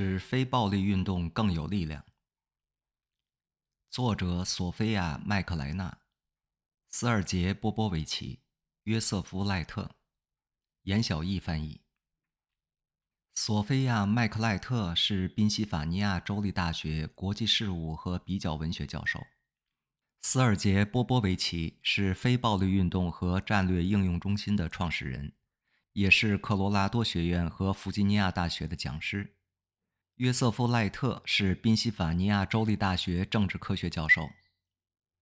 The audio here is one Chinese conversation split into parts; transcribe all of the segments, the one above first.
使非暴力运动更有力量。作者：索菲亚·麦克莱纳、斯尔杰·波波维奇、约瑟夫·赖特，严小艺翻译。索菲亚·麦克赖特是宾夕法尼亚州立大学国际事务和比较文学教授。斯尔杰·波波维奇是非暴力运动和战略应用中心的创始人，也是科罗拉多学院和弗吉尼亚大学的讲师。约瑟夫·赖特是宾夕法尼亚州立大学政治科学教授。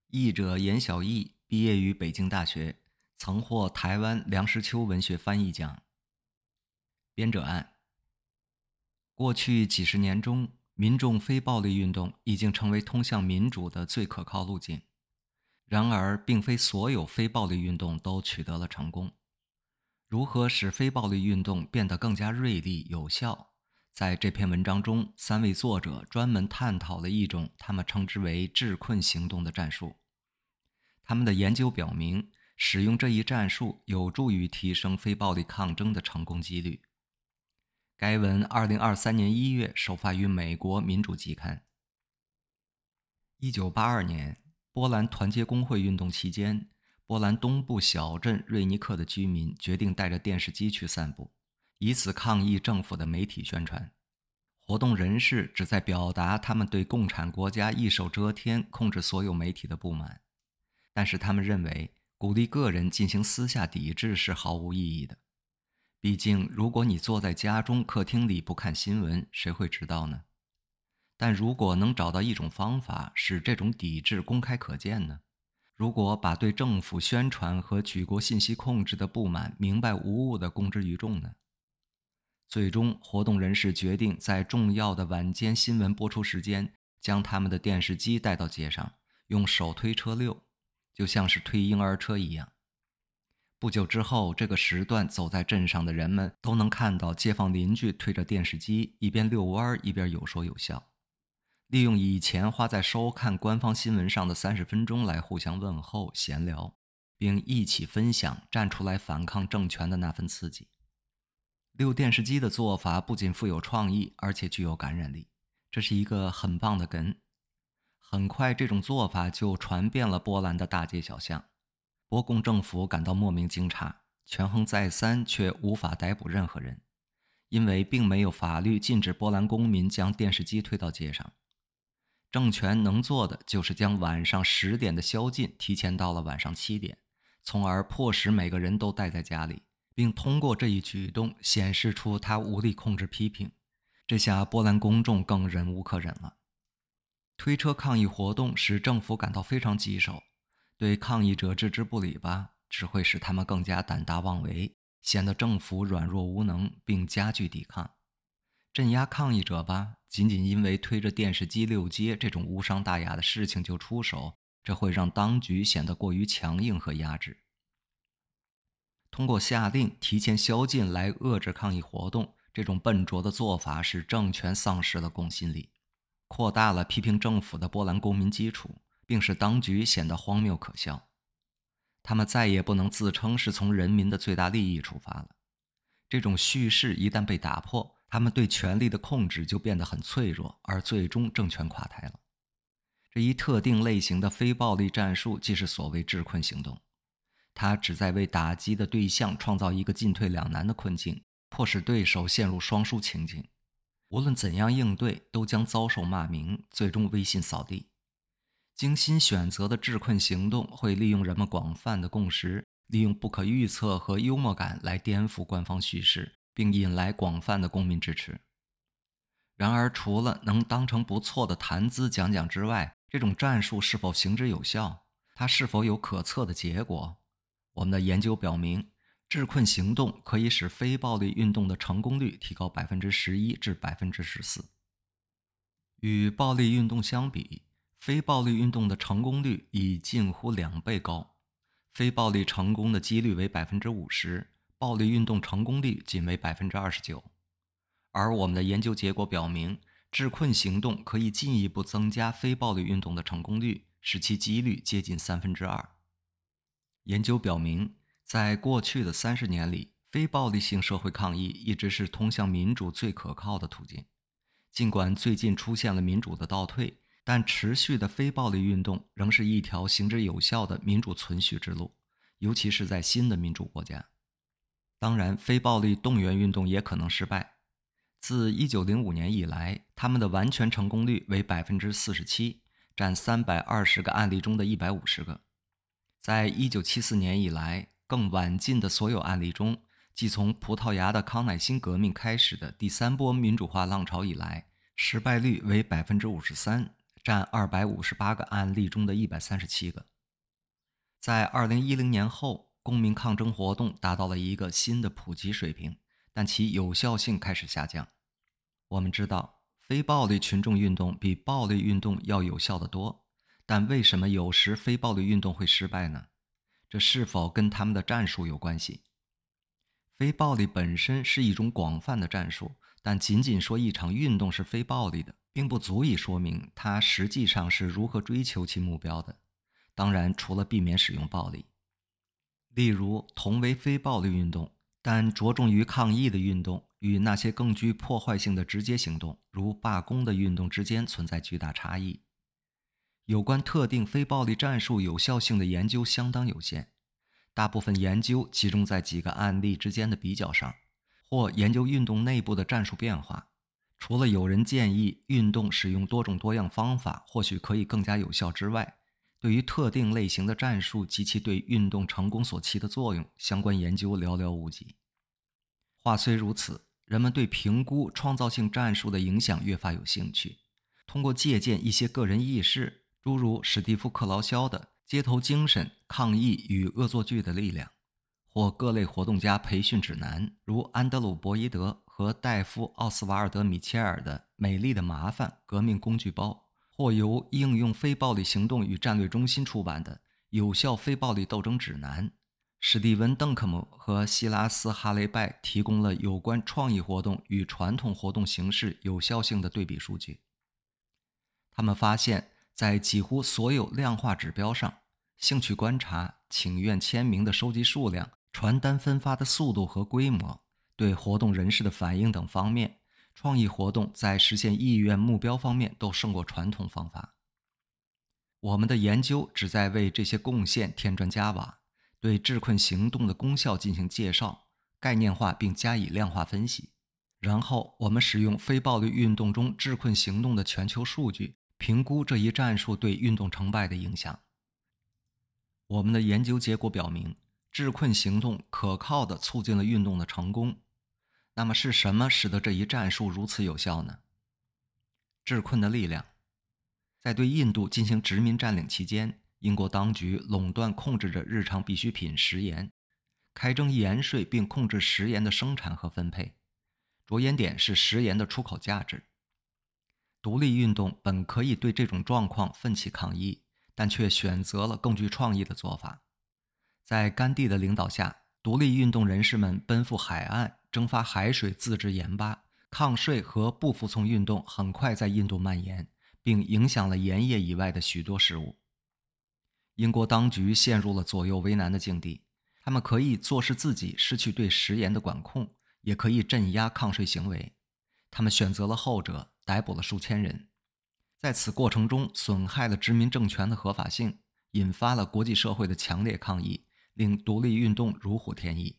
译者严小艺毕业于北京大学，曾获台湾梁实秋文学翻译奖。编者按。过去几十年中，民众非暴力运动已经成为通向民主的最可靠路径。然而，并非所有非暴力运动都取得了成功。如何使非暴力运动变得更加锐利有效？在这篇文章中，三位作者专门探讨了一种他们称之为“治困行动”的战术。他们的研究表明，使用这一战术有助于提升非暴力抗争的成功几率。该文二零二三年一月首发于美国《民主期刊》。一九八二年，波兰团结工会运动期间，波兰东部小镇瑞尼克的居民决定带着电视机去散步，以此抗议政府的媒体宣传。活动人士旨在表达他们对共产国家一手遮天、控制所有媒体的不满，但是他们认为鼓励个人进行私下抵制是毫无意义的。毕竟，如果你坐在家中客厅里不看新闻，谁会知道呢？但如果能找到一种方法使这种抵制公开可见呢？如果把对政府宣传和举国信息控制的不满明白无误地公之于众呢？最终，活动人士决定在重要的晚间新闻播出时间，将他们的电视机带到街上，用手推车溜，就像是推婴儿车一样。不久之后，这个时段走在镇上的人们都能看到街坊邻居推着电视机，一边遛弯儿一边有说有笑，利用以前花在收看官方新闻上的三十分钟来互相问候、闲聊，并一起分享站出来反抗政权的那份刺激。遛电视机的做法不仅富有创意，而且具有感染力，这是一个很棒的梗。很快，这种做法就传遍了波兰的大街小巷。波共政府感到莫名惊诧，权衡再三，却无法逮捕任何人，因为并没有法律禁止波兰公民将电视机推到街上。政权能做的就是将晚上十点的宵禁提前到了晚上七点，从而迫使每个人都待在家里，并通过这一举动显示出他无力控制批评。这下波兰公众更忍无可忍了。推车抗议活动使政府感到非常棘手。对抗议者置之不理吧，只会使他们更加胆大妄为，显得政府软弱无能，并加剧抵抗；镇压抗议者吧，仅仅因为推着电视机溜街这种无伤大雅的事情就出手，这会让当局显得过于强硬和压制。通过下令提前宵禁来遏制抗议活动，这种笨拙的做法使政权丧失了公信力，扩大了批评政府的波兰公民基础。并使当局显得荒谬可笑，他们再也不能自称是从人民的最大利益出发了。这种叙事一旦被打破，他们对权力的控制就变得很脆弱，而最终政权垮台了。这一特定类型的非暴力战术即是所谓治困行动，他旨在为打击的对象创造一个进退两难的困境，迫使对手陷入双输情境。无论怎样应对，都将遭受骂名，最终威信扫地。精心选择的治困行动会利用人们广泛的共识，利用不可预测和幽默感来颠覆官方叙事，并引来广泛的公民支持。然而，除了能当成不错的谈资讲讲之外，这种战术是否行之有效？它是否有可测的结果？我们的研究表明，治困行动可以使非暴力运动的成功率提高百分之十一至百分之十四。与暴力运动相比，非暴力运动的成功率已近乎两倍高，非暴力成功的几率为百分之五十，暴力运动成功率仅为百分之二十九。而我们的研究结果表明，治困行动可以进一步增加非暴力运动的成功率，使其几率接近三分之二。研究表明，在过去的三十年里，非暴力性社会抗议一直是通向民主最可靠的途径。尽管最近出现了民主的倒退，但持续的非暴力运动仍是一条行之有效的民主存续之路，尤其是在新的民主国家。当然，非暴力动员运动也可能失败。自1905年以来，他们的完全成功率为百分之四十七，占三百二十个案例中的一百五十个。在1974年以来，更晚近的所有案例中。即从葡萄牙的康乃馨革命开始的第三波民主化浪潮以来，失败率为百分之五十三，占二百五十八个案例中的一百三十七个。在二零一零年后，公民抗争活动达到了一个新的普及水平，但其有效性开始下降。我们知道，非暴力群众运动比暴力运动要有效得多，但为什么有时非暴力运动会失败呢？这是否跟他们的战术有关系？非暴力本身是一种广泛的战术，但仅仅说一场运动是非暴力的，并不足以说明它实际上是如何追求其目标的。当然，除了避免使用暴力，例如同为非暴力运动，但着重于抗议的运动，与那些更具破坏性的直接行动，如罢工的运动之间存在巨大差异。有关特定非暴力战术有效性的研究相当有限。大部分研究集中在几个案例之间的比较上，或研究运动内部的战术变化。除了有人建议运动使用多种多样方法或许可以更加有效之外，对于特定类型的战术及其对运动成功所起的作用，相关研究寥寥无几。话虽如此，人们对评估创造性战术的影响越发有兴趣。通过借鉴一些个人轶事，诸如史蒂夫·克劳肖的。街头精神抗议与恶作剧的力量，或各类活动家培训指南，如安德鲁·博伊德和戴夫·奥斯瓦尔德·米切尔的《美丽的麻烦：革命工具包》，或由应用非暴力行动与战略中心出版的《有效非暴力斗争指南》，史蒂文·邓肯姆和希拉斯·哈雷拜提供了有关创意活动与传统活动形式有效性的对比数据。他们发现。在几乎所有量化指标上，兴趣观察、请愿签名的收集数量、传单分发的速度和规模、对活动人士的反应等方面，创意活动在实现意愿目标方面都胜过传统方法。我们的研究旨在为这些贡献添砖加瓦，对治困行动的功效进行介绍、概念化并加以量化分析。然后，我们使用非暴力运动中治困行动的全球数据。评估这一战术对运动成败的影响。我们的研究结果表明，治困行动可靠地促进了运动的成功。那么，是什么使得这一战术如此有效呢？治困的力量。在对印度进行殖民占领期间，英国当局垄断控制着日常必需品食盐，开征盐税并控制食盐的生产和分配。着眼点是食盐的出口价值。独立运动本可以对这种状况奋起抗议，但却选择了更具创意的做法。在甘地的领导下，独立运动人士们奔赴海岸，蒸发海水自制盐巴。抗税和不服从运动很快在印度蔓延，并影响了盐业以外的许多事物。英国当局陷入了左右为难的境地：他们可以坐视自己失去对食盐的管控，也可以镇压抗税行为。他们选择了后者。逮捕了数千人，在此过程中损害了殖民政权的合法性，引发了国际社会的强烈抗议，令独立运动如虎添翼。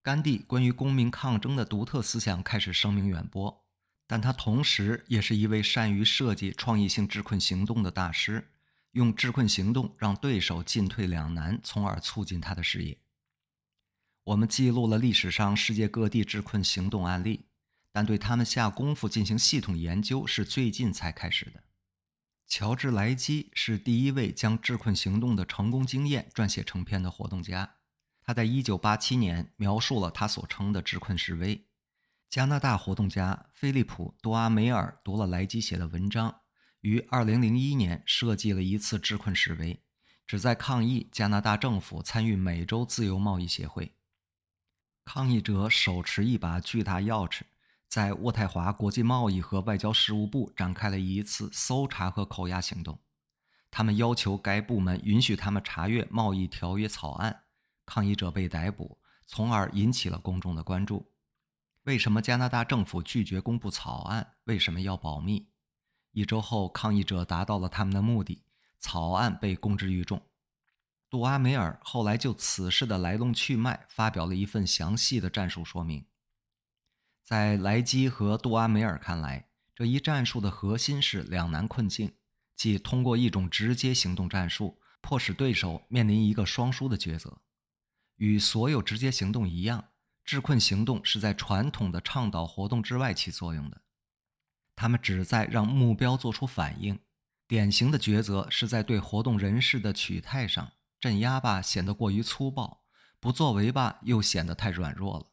甘地关于公民抗争的独特思想开始声名远播，但他同时也是一位善于设计创意性治困行动的大师，用治困行动让对手进退两难，从而促进他的事业。我们记录了历史上世界各地治困行动案例。但对他们下功夫进行系统研究是最近才开始的。乔治·莱基是第一位将智困行动的成功经验撰写成篇的活动家。他在1987年描述了他所称的智困示威。加拿大活动家菲利普·多阿梅尔读了莱基写的文章，于2001年设计了一次智困示威，旨在抗议加拿大政府参与美洲自由贸易协会。抗议者手持一把巨大钥匙。在渥太华国际贸易和外交事务部展开了一次搜查和扣押行动，他们要求该部门允许他们查阅贸易条约草案。抗议者被逮捕，从而引起了公众的关注。为什么加拿大政府拒绝公布草案？为什么要保密？一周后，抗议者达到了他们的目的，草案被公之于众。杜阿梅尔后来就此事的来龙去脉发表了一份详细的战术说明。在莱基和杜阿梅尔看来，这一战术的核心是两难困境，即通过一种直接行动战术，迫使对手面临一个双输的抉择。与所有直接行动一样，制困行动是在传统的倡导活动之外起作用的，他们旨在让目标做出反应。典型的抉择是在对活动人士的取态上。镇压吧显得过于粗暴，不作为吧又显得太软弱了。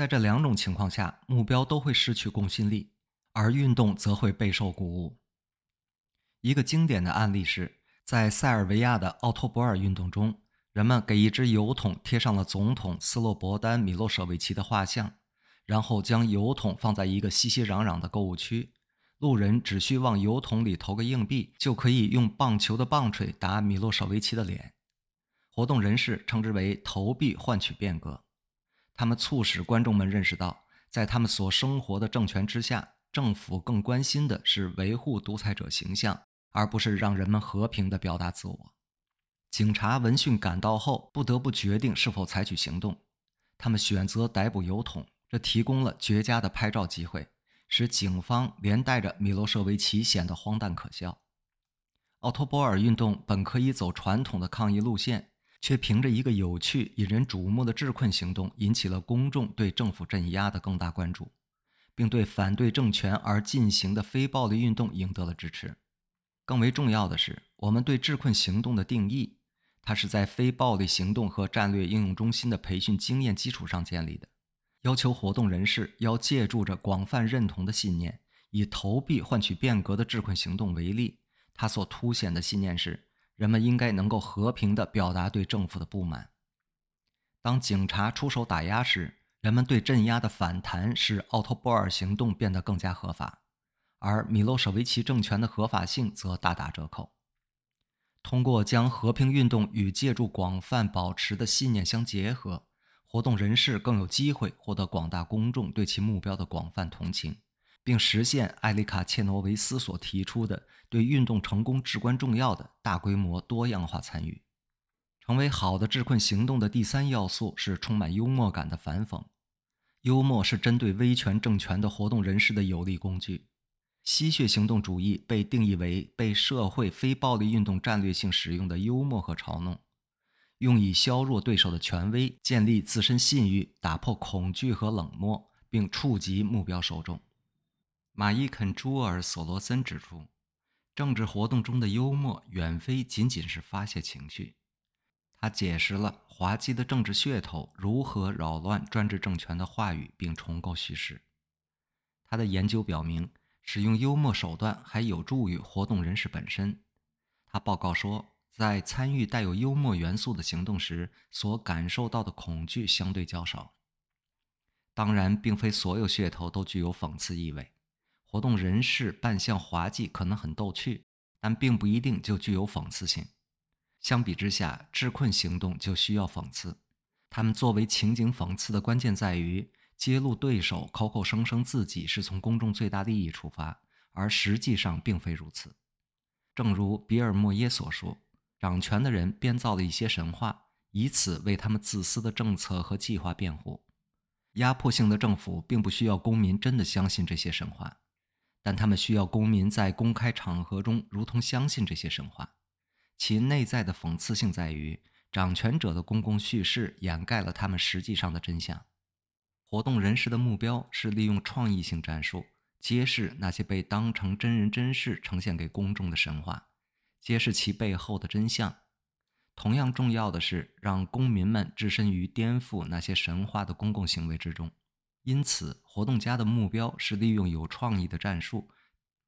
在这两种情况下，目标都会失去公信力，而运动则会备受鼓舞。一个经典的案例是在塞尔维亚的奥托博尔运动中，人们给一只油桶贴上了总统斯洛伯丹·米洛舍维奇的画像，然后将油桶放在一个熙熙攘攘的购物区，路人只需往油桶里投个硬币，就可以用棒球的棒槌打米洛舍维奇的脸。活动人士称之为“投币换取变革”，他们促使观众们认识到，在他们所生活的政权之下，政府更关心的是维护独裁者形象，而不是让人们和平地表达自我。警察闻讯赶到后，不得不决定是否采取行动。他们选择逮捕油桶，这提供了绝佳的拍照机会，使警方连带着米洛舍维奇显得荒诞可笑。奥托波尔运动本可以走传统的抗议路线。却凭着一个有趣、引人瞩目的治困行动，引起了公众对政府镇压的更大关注，并对反对政权而进行的非暴力运动赢得了支持。更为重要的是，我们对治困行动的定义，它是在非暴力行动和战略应用中心的培训经验基础上建立的，要求活动人士要借助着广泛认同的信念，以投币换取变革的治困行动为例。它所凸显的信念是。人们应该能够和平地表达对政府的不满。当警察出手打压时，人们对镇压的反弹使奥托波尔行动变得更加合法，而米洛舍维奇政权的合法性则大打折扣。通过将和平运动与借助广泛保持的信念相结合，活动人士更有机会获得广大公众对其目标的广泛同情。并实现艾丽卡切诺维斯所提出的对运动成功至关重要的大规模多样化参与。成为好的治困行动的第三要素是充满幽默感的反讽。幽默是针对威权政权的活动人士的有力工具。吸血行动主义被定义为被社会非暴力运动战略性使用的幽默和嘲弄，用以削弱对手的权威、建立自身信誉、打破恐惧和冷漠，并触及目标受众。马伊肯·朱尔·索罗森指出，政治活动中的幽默远非仅仅是发泄情绪。他解释了滑稽的政治噱头如何扰乱专制政权的话语并重构叙事。他的研究表明，使用幽默手段还有助于活动人士本身。他报告说，在参与带有幽默元素的行动时，所感受到的恐惧相对较少。当然，并非所有噱头都具有讽刺意味。活动人士扮相滑稽可能很逗趣，但并不一定就具有讽刺性。相比之下，治困行动就需要讽刺。他们作为情景讽刺的关键在于揭露对手口口声声自己是从公众最大利益出发，而实际上并非如此。正如比尔·莫耶所说：“掌权的人编造了一些神话，以此为他们自私的政策和计划辩护。压迫性的政府并不需要公民真的相信这些神话。”但他们需要公民在公开场合中如同相信这些神话，其内在的讽刺性在于，掌权者的公共叙事掩盖了他们实际上的真相。活动人士的目标是利用创意性战术，揭示那些被当成真人真事呈现给公众的神话，揭示其背后的真相。同样重要的是，让公民们置身于颠覆那些神话的公共行为之中。因此，活动家的目标是利用有创意的战术。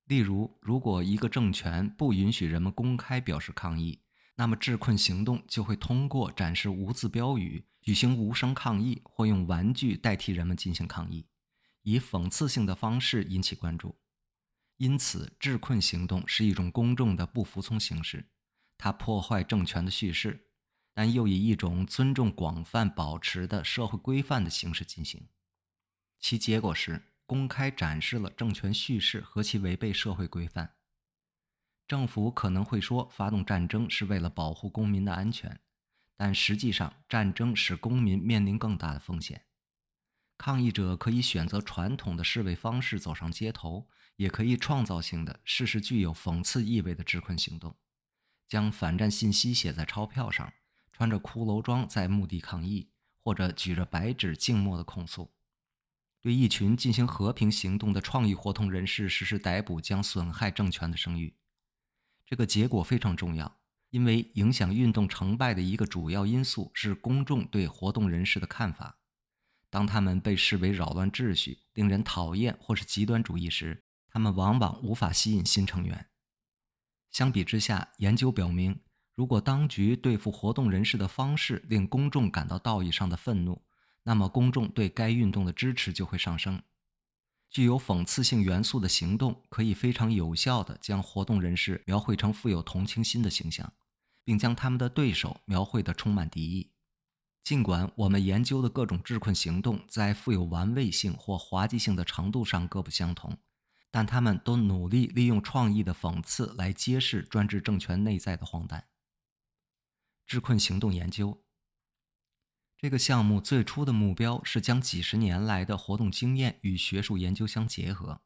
例如，如果一个政权不允许人们公开表示抗议，那么治困行动就会通过展示无字标语、举行无声抗议，或用玩具代替人们进行抗议，以讽刺性的方式引起关注。因此，治困行动是一种公众的不服从形式，它破坏政权的叙事，但又以一种尊重广泛保持的社会规范的形式进行。其结果是公开展示了政权叙事和其违背社会规范。政府可能会说，发动战争是为了保护公民的安全，但实际上，战争使公民面临更大的风险。抗议者可以选择传统的示威方式走上街头，也可以创造性的试试具有讽刺意味的制困行动，将反战信息写在钞票上，穿着骷髅装在墓地抗议，或者举着白纸静默的控诉。对一群进行和平行动的创意活动人士实施逮捕，将损害政权的声誉。这个结果非常重要，因为影响运动成败的一个主要因素是公众对活动人士的看法。当他们被视为扰乱秩序、令人讨厌或是极端主义时，他们往往无法吸引新成员。相比之下，研究表明，如果当局对付活动人士的方式令公众感到道义上的愤怒，那么公众对该运动的支持就会上升。具有讽刺性元素的行动可以非常有效地将活动人士描绘成富有同情心的形象，并将他们的对手描绘得充满敌意。尽管我们研究的各种治困行动在富有玩味性或滑稽性的程度上各不相同，但他们都努力利用创意的讽刺来揭示专制政权内在的荒诞。治困行动研究。这个项目最初的目标是将几十年来的活动经验与学术研究相结合。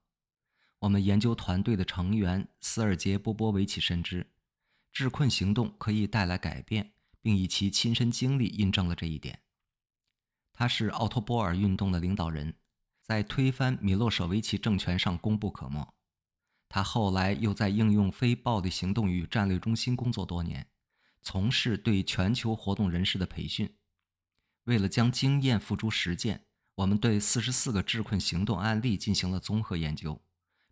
我们研究团队的成员斯尔杰·波波维奇深知，治困行动可以带来改变，并以其亲身经历印证了这一点。他是奥托波尔运动的领导人，在推翻米洛舍维奇政权上功不可没。他后来又在应用非暴力行动与战略中心工作多年，从事对全球活动人士的培训。为了将经验付诸实践，我们对四十四个治困行动案例进行了综合研究，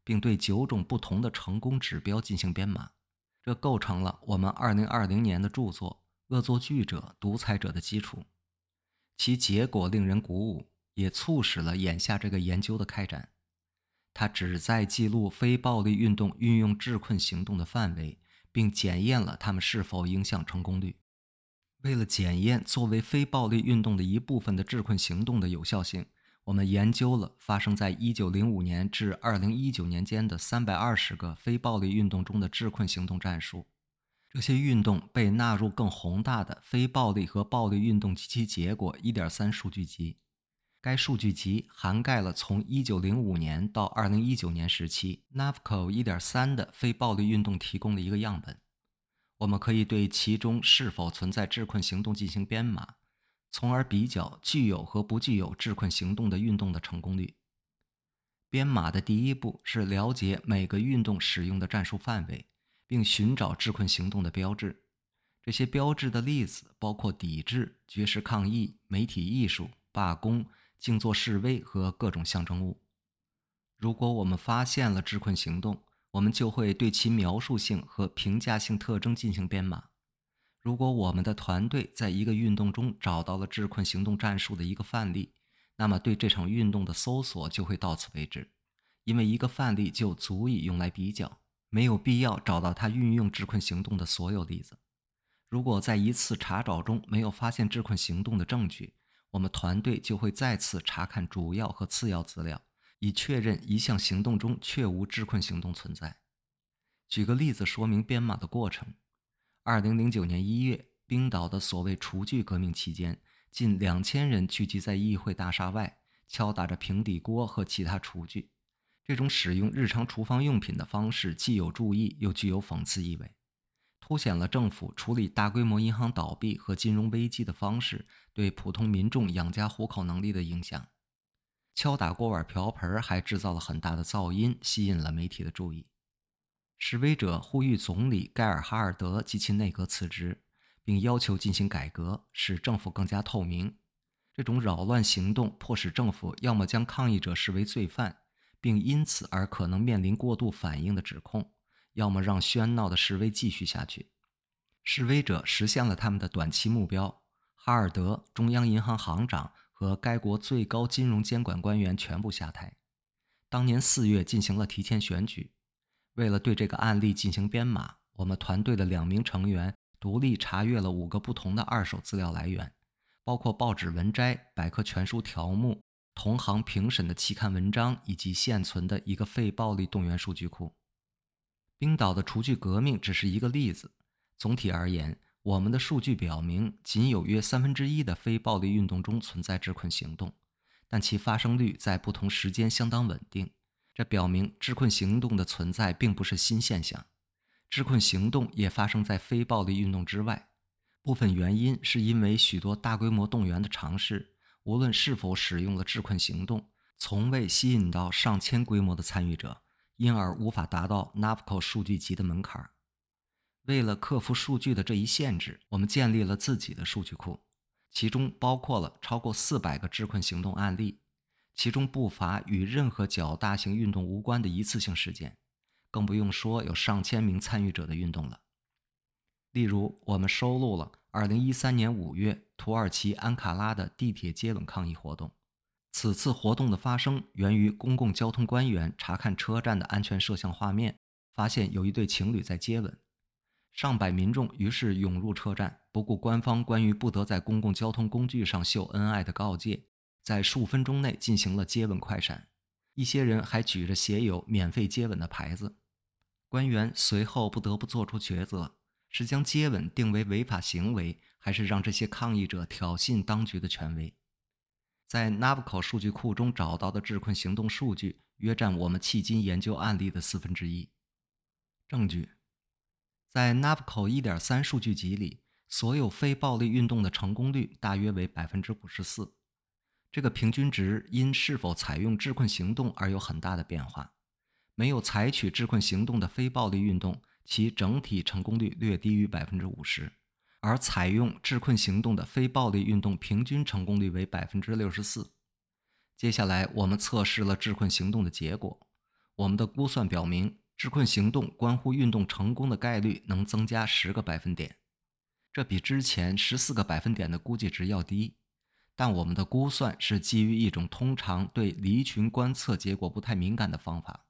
并对九种不同的成功指标进行编码。这构成了我们二零二零年的著作《恶作剧者、独裁者》的基础。其结果令人鼓舞，也促使了眼下这个研究的开展。它旨在记录非暴力运动运用治困行动的范围，并检验了它们是否影响成功率。为了检验作为非暴力运动的一部分的治困行动的有效性，我们研究了发生在1905年至2019年间的320个非暴力运动中的治困行动战术。这些运动被纳入更宏大的非暴力和暴力运动及其结果1.3数据集。该数据集涵盖了从1905年到2019年时期 NAVCO 1.3的非暴力运动提供的一个样本。我们可以对其中是否存在制困行动进行编码，从而比较具有和不具有制困行动的运动的成功率。编码的第一步是了解每个运动使用的战术范围，并寻找制困行动的标志。这些标志的例子包括抵制、绝食抗议、媒体艺术、罢工、静坐示威和各种象征物。如果我们发现了制困行动，我们就会对其描述性和评价性特征进行编码。如果我们的团队在一个运动中找到了治困行动战术的一个范例，那么对这场运动的搜索就会到此为止，因为一个范例就足以用来比较，没有必要找到它运用治困行动的所有例子。如果在一次查找中没有发现治困行动的证据，我们团队就会再次查看主要和次要资料。以确认一项行动中确无治困行动存在。举个例子说明编码的过程：二零零九年一月，冰岛的所谓“厨具革命”期间，近两千人聚集在议会大厦外，敲打着平底锅和其他厨具。这种使用日常厨房用品的方式既有注意，又具有讽刺意味，凸显了政府处理大规模银行倒闭和金融危机的方式对普通民众养家糊口能力的影响。敲打锅碗瓢盆，还制造了很大的噪音，吸引了媒体的注意。示威者呼吁总理盖尔哈尔德及其内阁辞职，并要求进行改革，使政府更加透明。这种扰乱行动迫使政府要么将抗议者视为罪犯，并因此而可能面临过度反应的指控，要么让喧闹的示威继续下去。示威者实现了他们的短期目标：哈尔德，中央银行行长。和该国最高金融监管官员全部下台。当年四月进行了提前选举。为了对这个案例进行编码，我们团队的两名成员独立查阅了五个不同的二手资料来源，包括报纸文摘、百科全书条目、同行评审的期刊文章以及现存的一个非暴力动员数据库。冰岛的除剧革命只是一个例子。总体而言，我们的数据表明，仅有约三分之一的非暴力运动中存在智困行动，但其发生率在不同时间相当稳定。这表明智困行动的存在并不是新现象。智困行动也发生在非暴力运动之外。部分原因是因为许多大规模动员的尝试，无论是否使用了智困行动，从未吸引到上千规模的参与者，因而无法达到 NAVCO 数据集的门槛。为了克服数据的这一限制，我们建立了自己的数据库，其中包括了超过四百个智困行动案例，其中不乏与任何较大型运动无关的一次性事件，更不用说有上千名参与者的运动了。例如，我们收录了2013年5月土耳其安卡拉的地铁接吻抗议活动，此次活动的发生源于公共交通官员查看车站的安全摄像画面，发现有一对情侣在接吻。上百民众于是涌入车站，不顾官方关于不得在公共交通工具上秀恩爱的告诫，在数分钟内进行了接吻快闪。一些人还举着写有“免费接吻”的牌子。官员随后不得不做出抉择：是将接吻定为违法行为，还是让这些抗议者挑衅当局的权威？在 Navco 数据库中找到的智困行动数据约占我们迄今研究案例的四分之一。证据。在 Navco 1.3数据集里，所有非暴力运动的成功率大约为百分之五十四。这个平均值因是否采用智困行动而有很大的变化。没有采取智困行动的非暴力运动，其整体成功率略低于百分之五十；而采用智困行动的非暴力运动平均成功率为百分之六十四。接下来，我们测试了智困行动的结果。我们的估算表明。智困行动关乎运动成功的概率能增加十个百分点，这比之前十四个百分点的估计值要低。但我们的估算是基于一种通常对离群观测结果不太敏感的方法。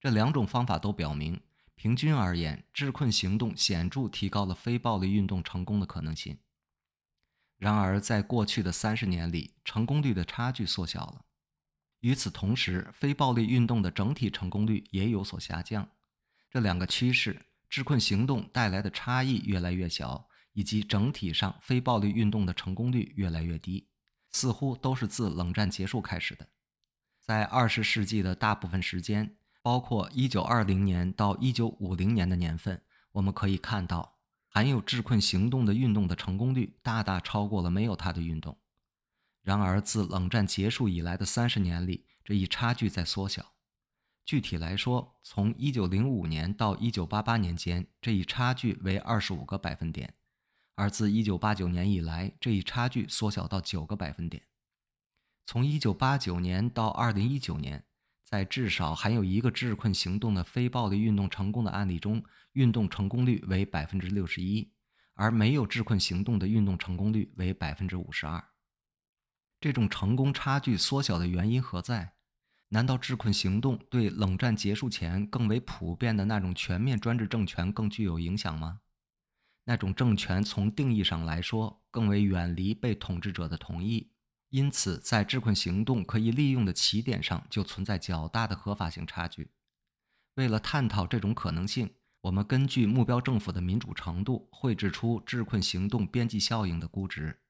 这两种方法都表明，平均而言，智困行动显著提高了非暴力运动成功的可能性。然而，在过去的三十年里，成功率的差距缩小了。与此同时，非暴力运动的整体成功率也有所下降。这两个趋势——智困行动带来的差异越来越小，以及整体上非暴力运动的成功率越来越低，似乎都是自冷战结束开始的。在二十世纪的大部分时间，包括1920年到1950年的年份，我们可以看到，含有智困行动的运动的成功率大大超过了没有它的运动。然而，自冷战结束以来的三十年里，这一差距在缩小。具体来说，从1905年到1988年间，这一差距为25个百分点；而自1989年以来，这一差距缩小到9个百分点。从1989年到2019年，在至少含有一个智困行动的非暴力运动成功的案例中，运动成功率为61%，而没有智困行动的运动成功率为52%。这种成功差距缩小的原因何在？难道智困行动对冷战结束前更为普遍的那种全面专制政权更具有影响吗？那种政权从定义上来说更为远离被统治者的同意，因此在智困行动可以利用的起点上就存在较大的合法性差距。为了探讨这种可能性，我们根据目标政府的民主程度绘制出智困行动边际效应的估值。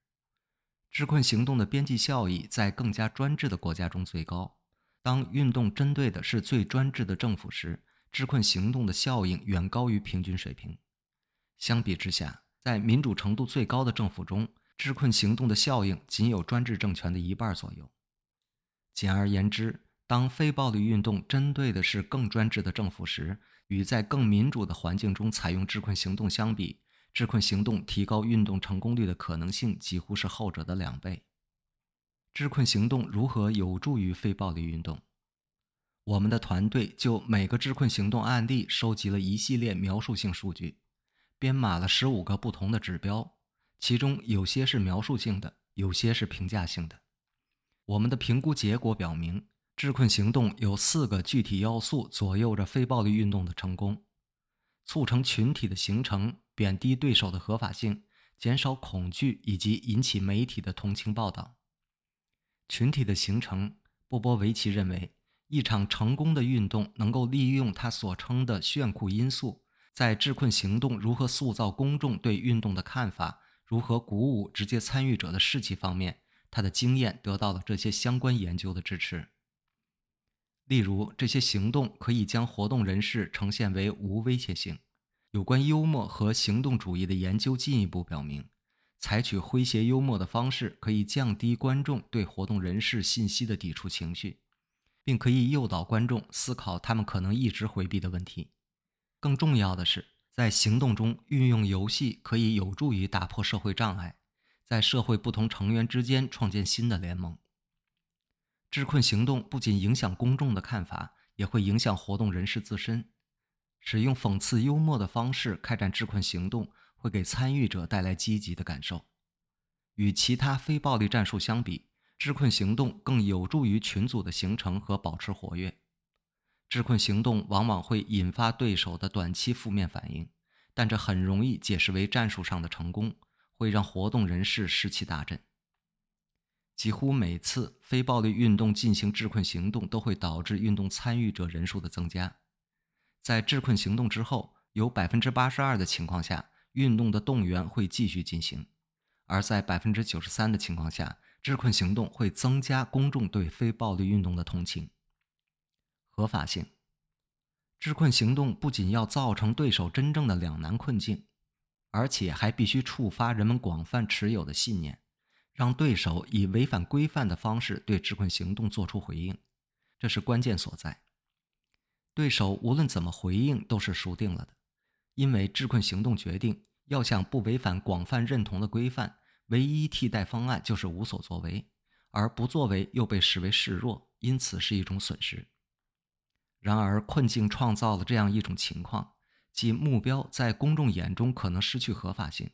智困行动的边际效益在更加专制的国家中最高。当运动针对的是最专制的政府时，智困行动的效应远高于平均水平。相比之下，在民主程度最高的政府中，智困行动的效应仅有专制政权的一半左右。简而言之，当非暴力运动针对的是更专制的政府时，与在更民主的环境中采用智困行动相比，智困行动提高运动成功率的可能性几乎是后者的两倍。智困行动如何有助于非暴力运动？我们的团队就每个智困行动案例收集了一系列描述性数据，编码了十五个不同的指标，其中有些是描述性的，有些是评价性的。我们的评估结果表明，智困行动有四个具体要素左右着非暴力运动的成功：促成群体的形成。贬低对手的合法性，减少恐惧以及引起媒体的同情报道。群体的形成，波波维奇认为，一场成功的运动能够利用他所称的炫酷因素，在智困行动如何塑造公众对运动的看法，如何鼓舞直接参与者的士气方面，他的经验得到了这些相关研究的支持。例如，这些行动可以将活动人士呈现为无威胁性。有关幽默和行动主义的研究进一步表明，采取诙谐幽默的方式可以降低观众对活动人士信息的抵触情绪，并可以诱导观众思考他们可能一直回避的问题。更重要的是，在行动中运用游戏可以有助于打破社会障碍，在社会不同成员之间创建新的联盟。智困行动不仅影响公众的看法，也会影响活动人士自身。使用讽刺幽默的方式开展智困行动，会给参与者带来积极的感受。与其他非暴力战术相比，智困行动更有助于群组的形成和保持活跃。智困行动往往会引发对手的短期负面反应，但这很容易解释为战术上的成功，会让活动人士士气大振。几乎每次非暴力运动进行智困行动，都会导致运动参与者人数的增加。在智困行动之后，有百分之八十二的情况下，运动的动员会继续进行；而在百分之九十三的情况下，智困行动会增加公众对非暴力运动的同情。合法性，智困行动不仅要造成对手真正的两难困境，而且还必须触发人们广泛持有的信念。让对手以违反规范的方式对智困行动做出回应，这是关键所在。对手无论怎么回应都是输定了的，因为智困行动决定要想不违反广泛认同的规范，唯一替代方案就是无所作为，而不作为又被视为示弱，因此是一种损失。然而，困境创造了这样一种情况，即目标在公众眼中可能失去合法性。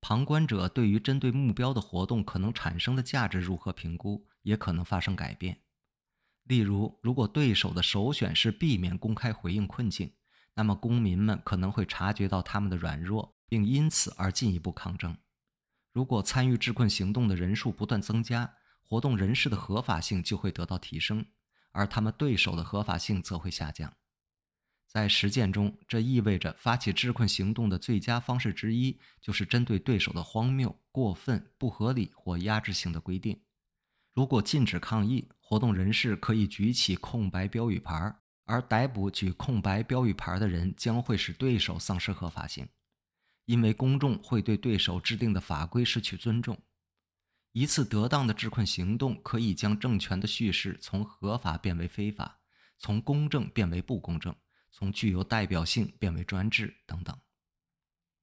旁观者对于针对目标的活动可能产生的价值如何评估，也可能发生改变。例如，如果对手的首选是避免公开回应困境，那么公民们可能会察觉到他们的软弱，并因此而进一步抗争。如果参与智困行动的人数不断增加，活动人士的合法性就会得到提升，而他们对手的合法性则会下降。在实践中，这意味着发起智困行动的最佳方式之一就是针对对手的荒谬、过分、不合理或压制性的规定。如果禁止抗议，活动人士可以举起空白标语牌，而逮捕举空白标语牌的人将会使对手丧失合法性，因为公众会对对手制定的法规失去尊重。一次得当的制困行动可以将政权的叙事从合法变为非法，从公正变为不公正。从具有代表性变为专制等等，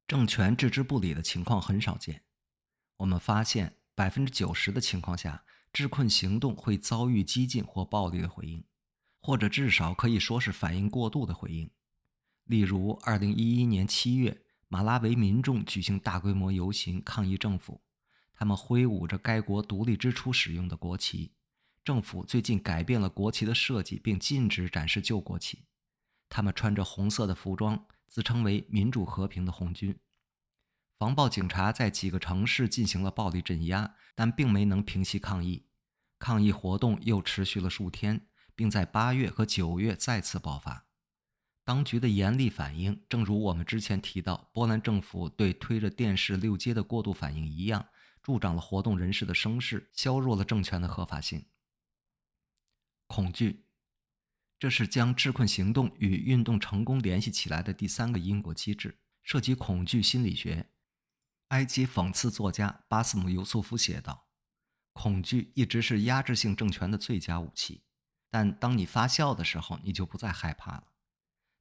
政权置之不理的情况很少见。我们发现，百分之九十的情况下，治困行动会遭遇激进或暴力的回应，或者至少可以说是反应过度的回应。例如，二零一一年七月，马拉维民众举行大规模游行抗议政府，他们挥舞着该国独立之初使用的国旗。政府最近改变了国旗的设计，并禁止展示旧国旗。他们穿着红色的服装，自称为“民主和平的红军”。防暴警察在几个城市进行了暴力镇压，但并没能平息抗议。抗议活动又持续了数天，并在八月和九月再次爆发。当局的严厉反应，正如我们之前提到波兰政府对推着电视溜街的过度反应一样，助长了活动人士的声势，削弱了政权的合法性。恐惧。这是将治困行动与运动成功联系起来的第三个因果机制，涉及恐惧心理学。埃及讽刺作家巴斯姆·尤素夫写道：“恐惧一直是压制性政权的最佳武器，但当你发笑的时候，你就不再害怕了。”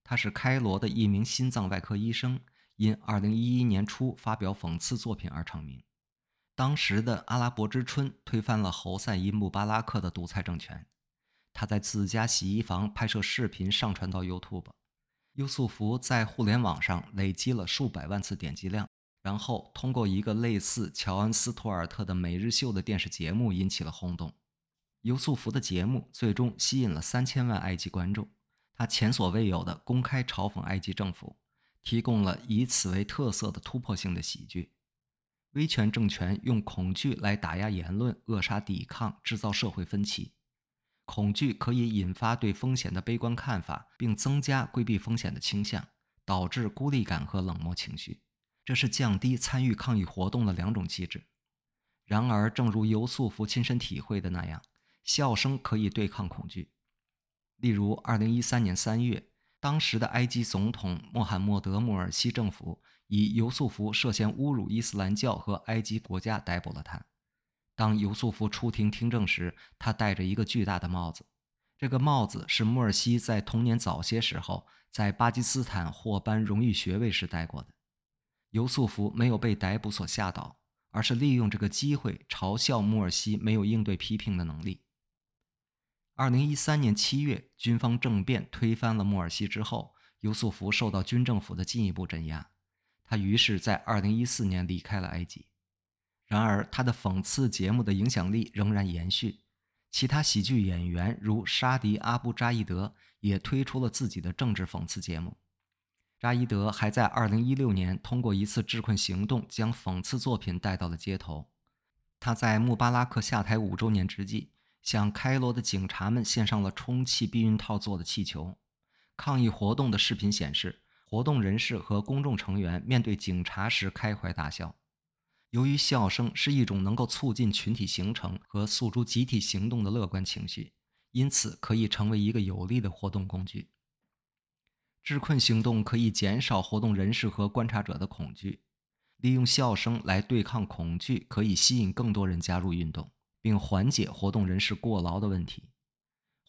他是开罗的一名心脏外科医生，因2011年初发表讽刺作品而成名。当时的阿拉伯之春推翻了侯赛因·穆巴拉克的独裁政权。他在自家洗衣房拍摄视频，上传到 YouTube。优素福在互联网上累积了数百万次点击量，然后通过一个类似乔恩斯图尔特的每日秀的电视节目引起了轰动。优素福的节目最终吸引了三千万埃及观众，他前所未有的公开嘲讽埃及政府，提供了以此为特色的突破性的喜剧。威权政权用恐惧来打压言论、扼杀抵抗、制造社会分歧。恐惧可以引发对风险的悲观看法，并增加规避风险的倾向，导致孤立感和冷漠情绪。这是降低参与抗议活动的两种机制。然而，正如尤素福亲身体会的那样，笑声可以对抗恐惧。例如，2013年3月，当时的埃及总统穆罕默德·穆尔西政府以尤素福涉嫌侮辱伊斯兰教和埃及国家逮捕了他。当尤素福出庭听证时，他戴着一个巨大的帽子。这个帽子是穆尔西在童年早些时候在巴基斯坦获颁荣誉学位时戴过的。尤素福没有被逮捕所吓倒，而是利用这个机会嘲笑穆尔西没有应对批评的能力。二零一三年七月，军方政变推翻了穆尔西之后，尤素福受到军政府的进一步镇压，他于是在二零一四年离开了埃及。然而，他的讽刺节目的影响力仍然延续。其他喜剧演员如沙迪·阿布扎伊德也推出了自己的政治讽刺节目。扎伊德还在2016年通过一次智困行动将讽刺作品带到了街头。他在穆巴拉克下台五周年之际，向开罗的警察们献上了充气避孕套做的气球。抗议活动的视频显示，活动人士和公众成员面对警察时开怀大笑。由于笑声是一种能够促进群体形成和诉诸集体行动的乐观情绪，因此可以成为一个有力的活动工具。治困行动可以减少活动人士和观察者的恐惧，利用笑声来对抗恐惧，可以吸引更多人加入运动，并缓解活动人士过劳的问题。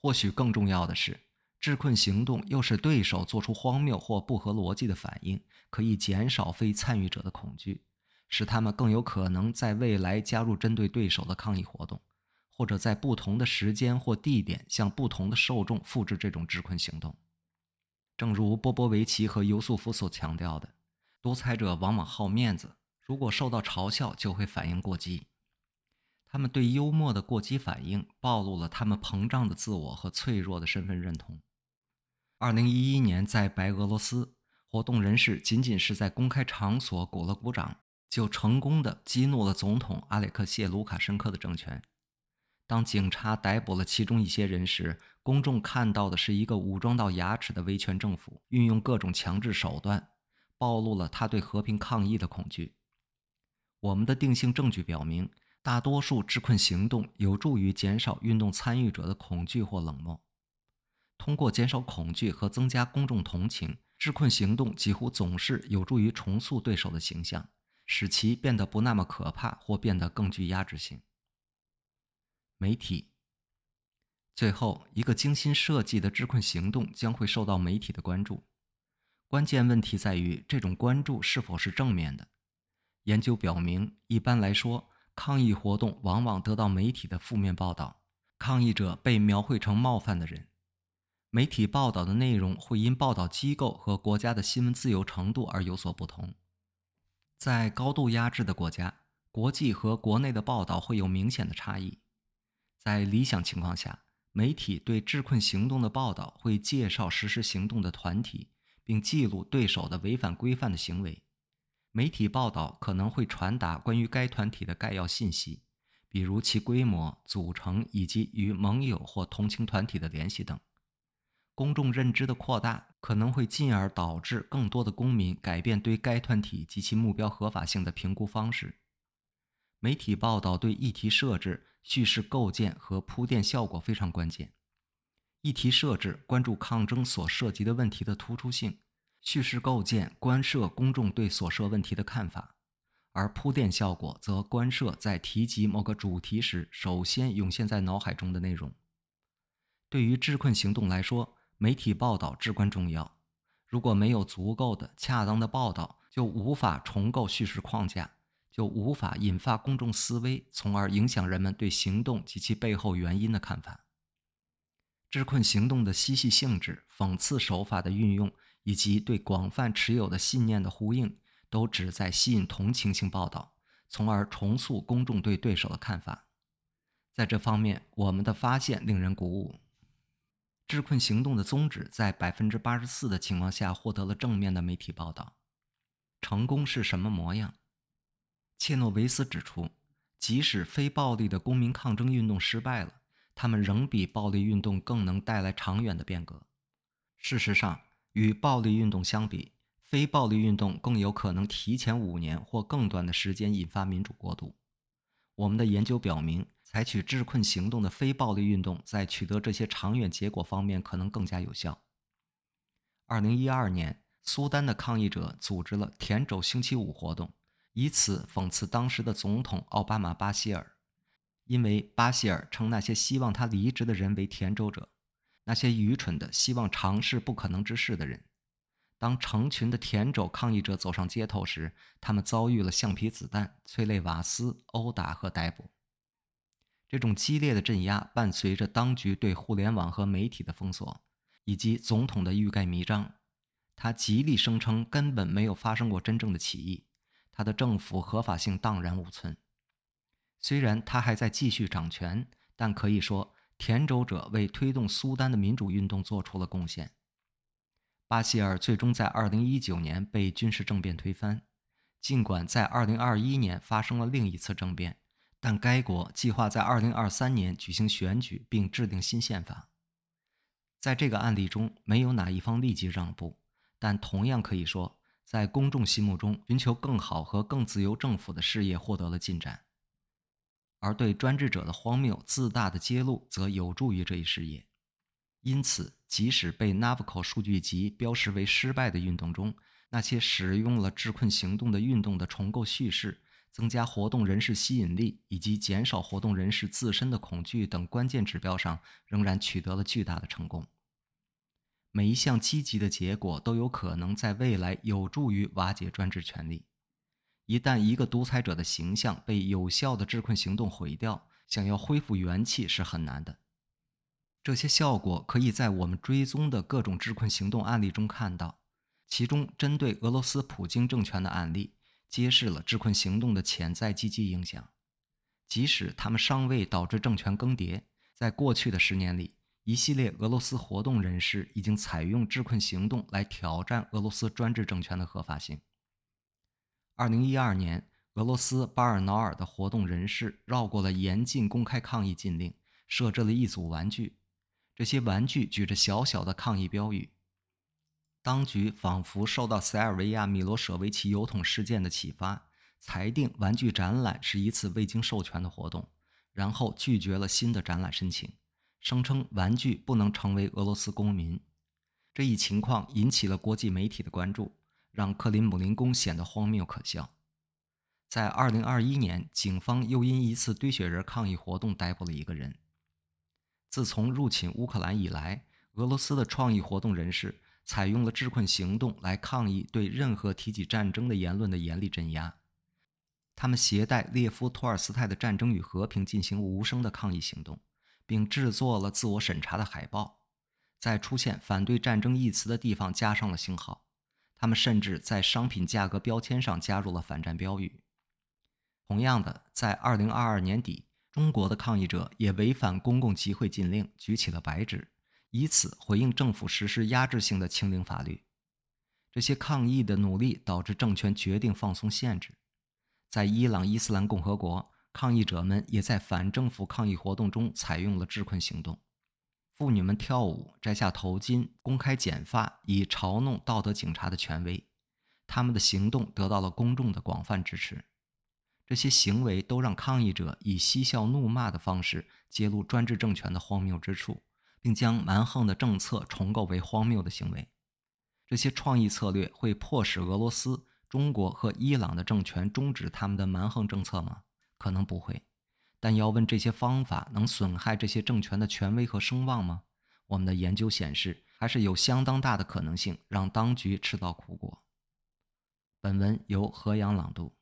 或许更重要的是，治困行动又使对手做出荒谬或不合逻辑的反应，可以减少非参与者的恐惧。使他们更有可能在未来加入针对对手的抗议活动，或者在不同的时间或地点向不同的受众复制这种治困行动。正如波波维奇和尤素夫所强调的，独裁者往往好面子，如果受到嘲笑就会反应过激。他们对幽默的过激反应暴露了他们膨胀的自我和脆弱的身份认同。二零一一年，在白俄罗斯，活动人士仅仅是在公开场所鼓了鼓掌。就成功的激怒了总统阿列克谢·卢卡申科的政权。当警察逮捕了其中一些人时，公众看到的是一个武装到牙齿的威权政府，运用各种强制手段，暴露了他对和平抗议的恐惧。我们的定性证据表明，大多数治困行动有助于减少运动参与者的恐惧或冷漠。通过减少恐惧和增加公众同情，治困行动几乎总是有助于重塑对手的形象。使其变得不那么可怕，或变得更具压制性。媒体。最后，一个精心设计的治困行动将会受到媒体的关注。关键问题在于这种关注是否是正面的。研究表明，一般来说，抗议活动往往得到媒体的负面报道，抗议者被描绘成冒犯的人。媒体报道的内容会因报道机构和国家的新闻自由程度而有所不同。在高度压制的国家，国际和国内的报道会有明显的差异。在理想情况下，媒体对治困行动的报道会介绍实施行动的团体，并记录对手的违反规范的行为。媒体报道可能会传达关于该团体的概要信息，比如其规模、组成以及与盟友或同情团体的联系等。公众认知的扩大可能会进而导致更多的公民改变对该团体及其目标合法性的评估方式。媒体报道对议题设置、叙事构建和铺垫效果非常关键。议题设置关注抗争所涉及的问题的突出性，叙事构建关涉公众对所涉问题的看法，而铺垫效果则关涉在提及某个主题时首先涌现在脑海中的内容。对于治困行动来说，媒体报道至关重要。如果没有足够的、恰当的报道，就无法重构叙事框架，就无法引发公众思维，从而影响人们对行动及其背后原因的看法。治困行动的嬉戏性质、讽刺手法的运用，以及对广泛持有的信念的呼应，都旨在吸引同情性报道，从而重塑公众对对手的看法。在这方面，我们的发现令人鼓舞。治困行动的宗旨在百分之八十四的情况下获得了正面的媒体报道。成功是什么模样？切诺维斯指出，即使非暴力的公民抗争运动失败了，他们仍比暴力运动更能带来长远的变革。事实上，与暴力运动相比，非暴力运动更有可能提前五年或更短的时间引发民主过渡。我们的研究表明，采取治困行动的非暴力运动在取得这些长远结果方面可能更加有效。二零一二年，苏丹的抗议者组织了“田轴星期五”活动，以此讽刺当时的总统奥巴马·巴希尔，因为巴希尔称那些希望他离职的人为“田轴者”，那些愚蠢的希望尝试不可能之事的人。当成群的田轴抗议者走上街头时，他们遭遇了橡皮子弹、催泪瓦斯、殴打和逮捕。这种激烈的镇压伴随着当局对互联网和媒体的封锁，以及总统的欲盖弥彰。他极力声称根本没有发生过真正的起义，他的政府合法性荡然无存。虽然他还在继续掌权，但可以说，田轴者为推动苏丹的民主运动做出了贡献。巴希尔最终在2019年被军事政变推翻。尽管在2021年发生了另一次政变，但该国计划在2023年举行选举并制定新宪法。在这个案例中，没有哪一方立即让步，但同样可以说，在公众心目中，寻求更好和更自由政府的事业获得了进展，而对专制者的荒谬自大的揭露则有助于这一事业。因此，即使被 Navco 数据集标识为失败的运动中，那些使用了治困行动的运动的重构叙事、增加活动人士吸引力以及减少活动人士自身的恐惧等关键指标上，仍然取得了巨大的成功。每一项积极的结果都有可能在未来有助于瓦解专制权力。一旦一个独裁者的形象被有效的治困行动毁掉，想要恢复元气是很难的。这些效果可以在我们追踪的各种治困行动案例中看到，其中针对俄罗斯普京政权的案例，揭示了治困行动的潜在积极影响。即使他们尚未导致政权更迭，在过去的十年里，一系列俄罗斯活动人士已经采用治困行动来挑战俄罗斯专制政权的合法性。二零一二年，俄罗斯巴尔瑙尔的活动人士绕过了严禁公开抗议禁令，设置了一组玩具。这些玩具举着小小的抗议标语，当局仿佛受到塞尔维亚米罗舍维奇油桶事件的启发，裁定玩具展览是一次未经授权的活动，然后拒绝了新的展览申请，声称玩具不能成为俄罗斯公民。这一情况引起了国际媒体的关注，让克林姆林宫显得荒谬可笑。在2021年，警方又因一次堆雪人抗议活动逮捕了一个人。自从入侵乌克兰以来，俄罗斯的创意活动人士采用了治困行动来抗议对任何提起战争的言论的严厉镇压。他们携带列夫·托尔斯泰的《战争与和平》进行无声的抗议行动，并制作了自我审查的海报，在出现“反对战争”一词的地方加上了星号。他们甚至在商品价格标签上加入了反战标语。同样的，在2022年底。中国的抗议者也违反公共集会禁令，举起了白纸，以此回应政府实施压制性的清零法律。这些抗议的努力导致政权决定放松限制。在伊朗伊斯兰共和国，抗议者们也在反政府抗议活动中采用了治困行动。妇女们跳舞、摘下头巾、公开剪发，以嘲弄道德警察的权威。他们的行动得到了公众的广泛支持。这些行为都让抗议者以嬉笑怒骂的方式揭露专制政权的荒谬之处，并将蛮横的政策重构为荒谬的行为。这些创意策略会迫使俄罗斯、中国和伊朗的政权终止他们的蛮横政策吗？可能不会。但要问这些方法能损害这些政权的权威和声望吗？我们的研究显示，还是有相当大的可能性让当局吃到苦果。本文由何阳朗读。